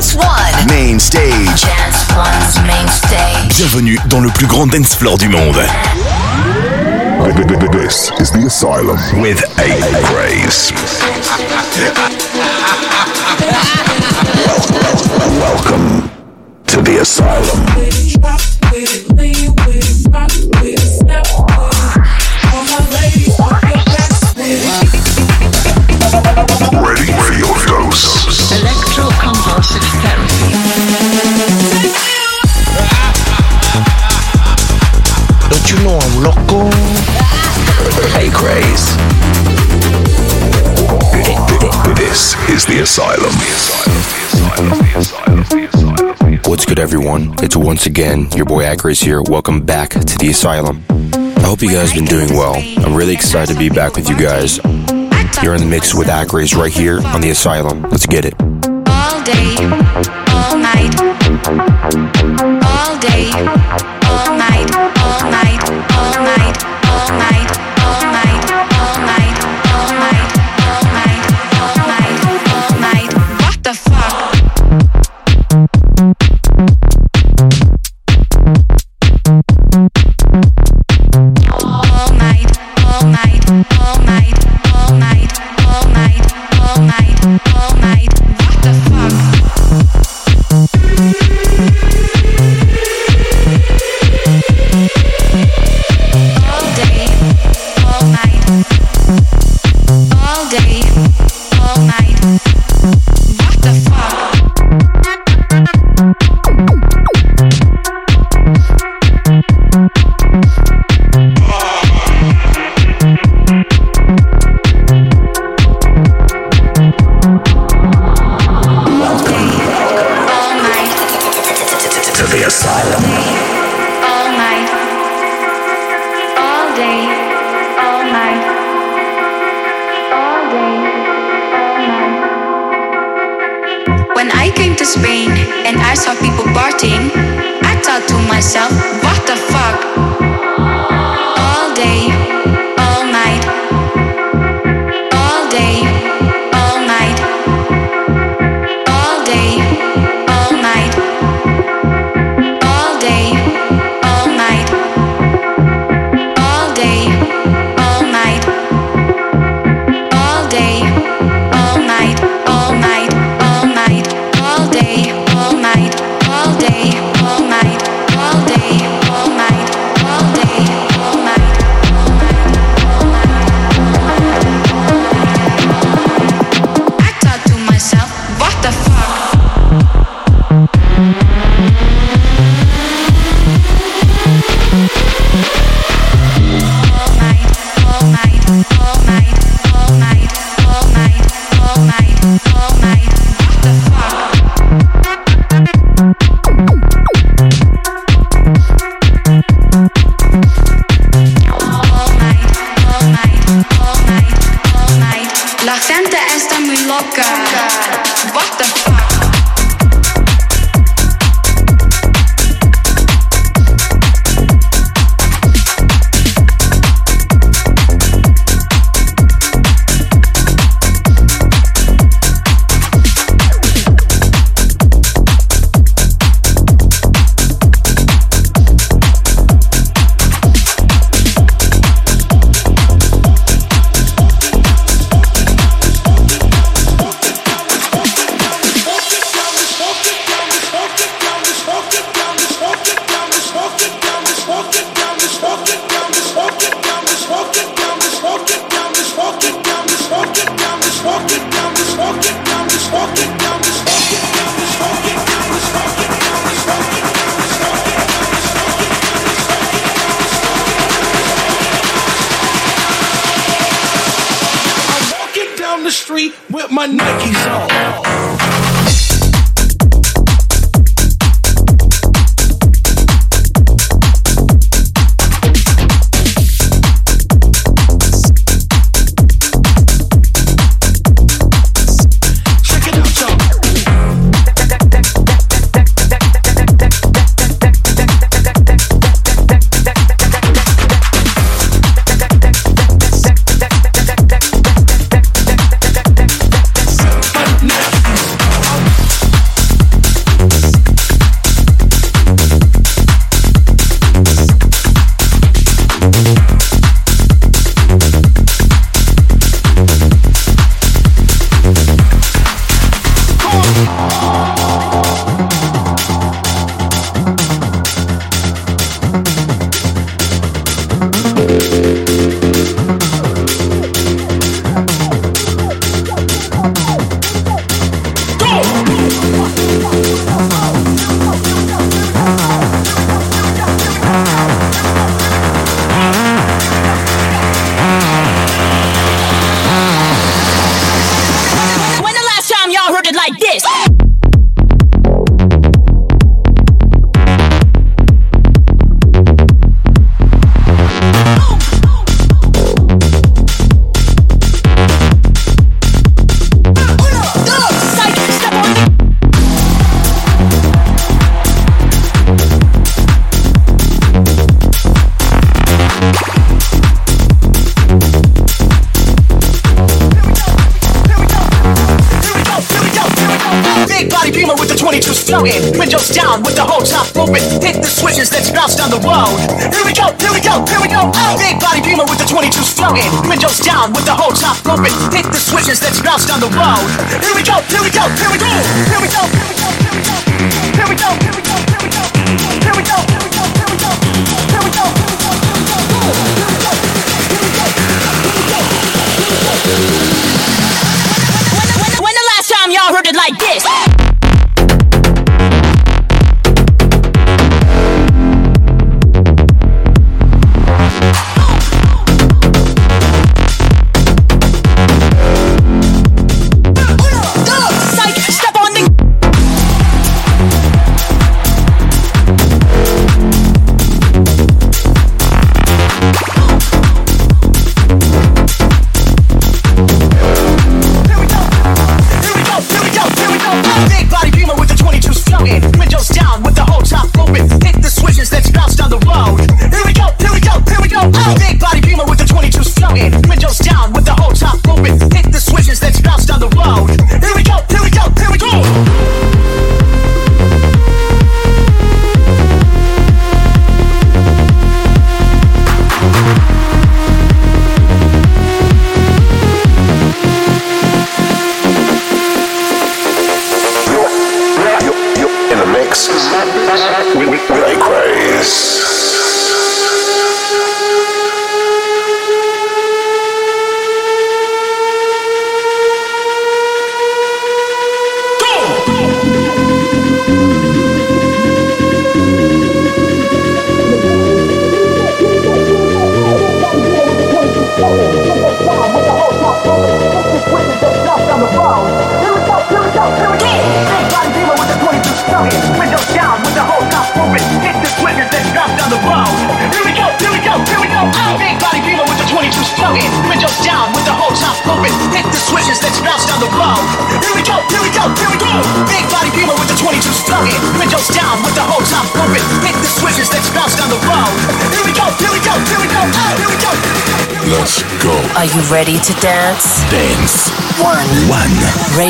Dance One. Main stage. Main stage. Bienvenue dans le plus grand dance floor du monde. This is the asylum with a grace. Welcome to the asylum. Don't you know I'm loco? This is the asylum. What's good, everyone? It's once again your boy Acraze here. Welcome back to the asylum. I hope you guys been doing well. I'm really excited to be back with you guys. You're in the mix with Acraze right here on the asylum. Let's get it all day, all night, all day.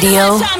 Radio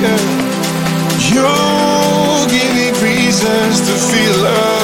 You're giving reasons to feel love.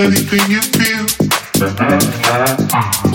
anything you feel. Uh-huh. Uh-huh.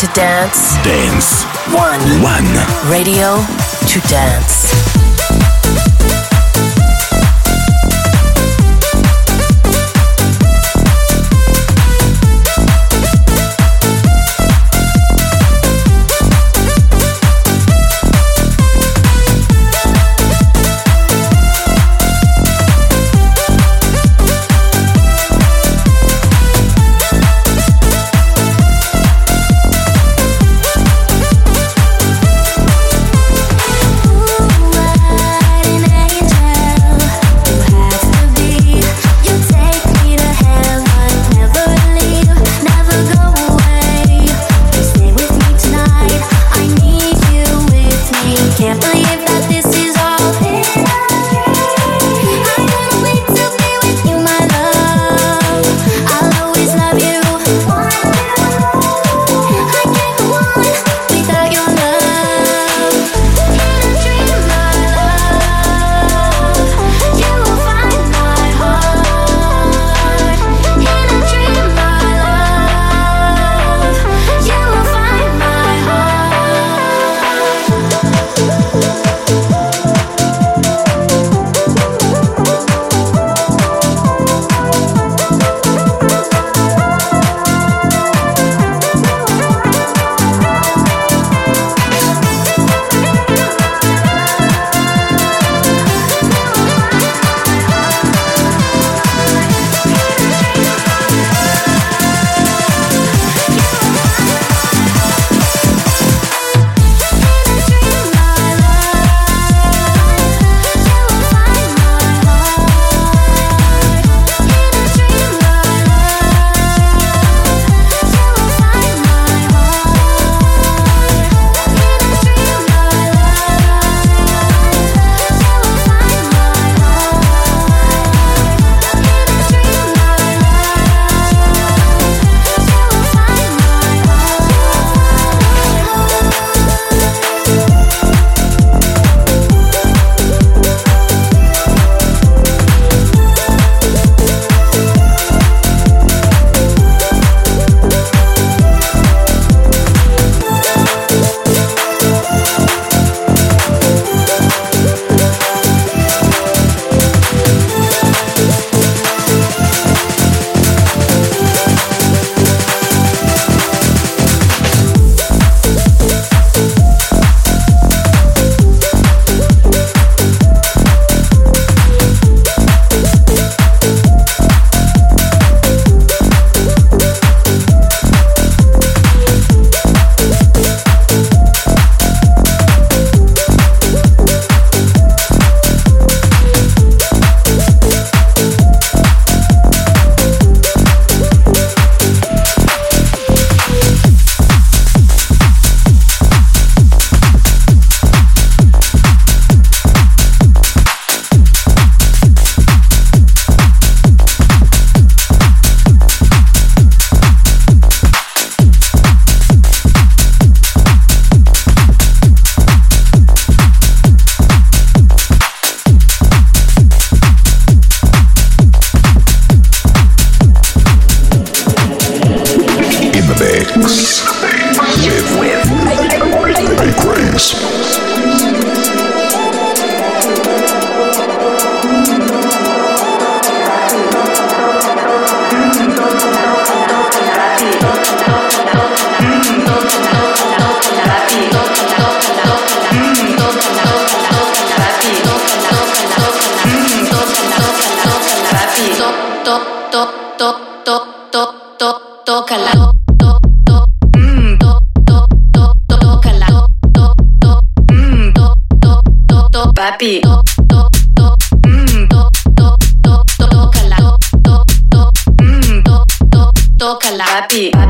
to dance. Dance. One. One. Radio to dance. papi. Papi.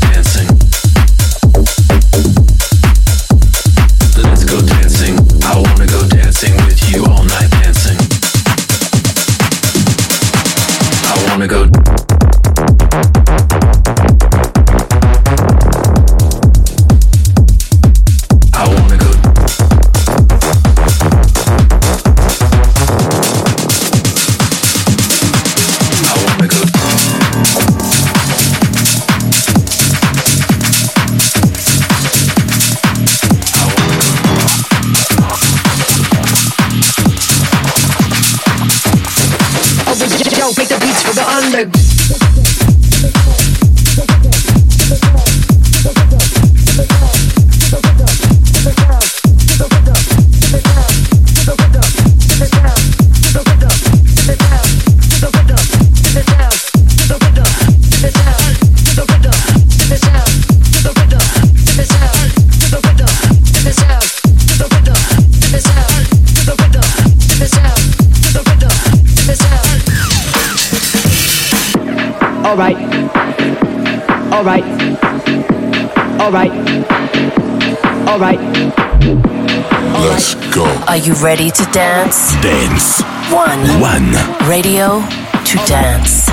All right. All right. All right. All right. Let's go. Are you ready to dance? Dance. One. One. Radio to dance.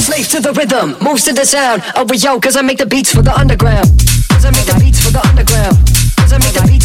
Slave to the rhythm, moves to the sound. Oh, but yo, cause I make the beats for the underground the underground. Cause I make the beat.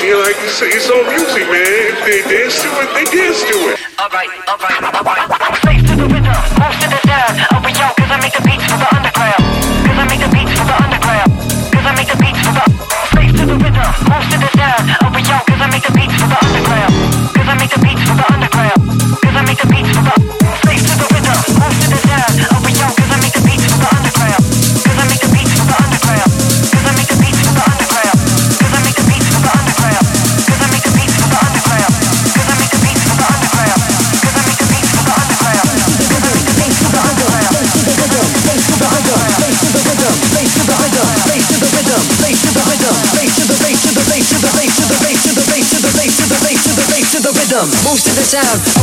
see like it's, it's all music, man. If they dance to it, they dance to it. Alright, alright, alright. Face to the window, most of it down. Over y'all, cause I make the beats for the underground. Cause I make the beats for the underground. Cause I make the beats for the Face to the window, most of it down. Over y'all, cause I make the beats for the underground. Cause I make the beats for the underground. Cause I make the beats for the It's out.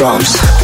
Drums.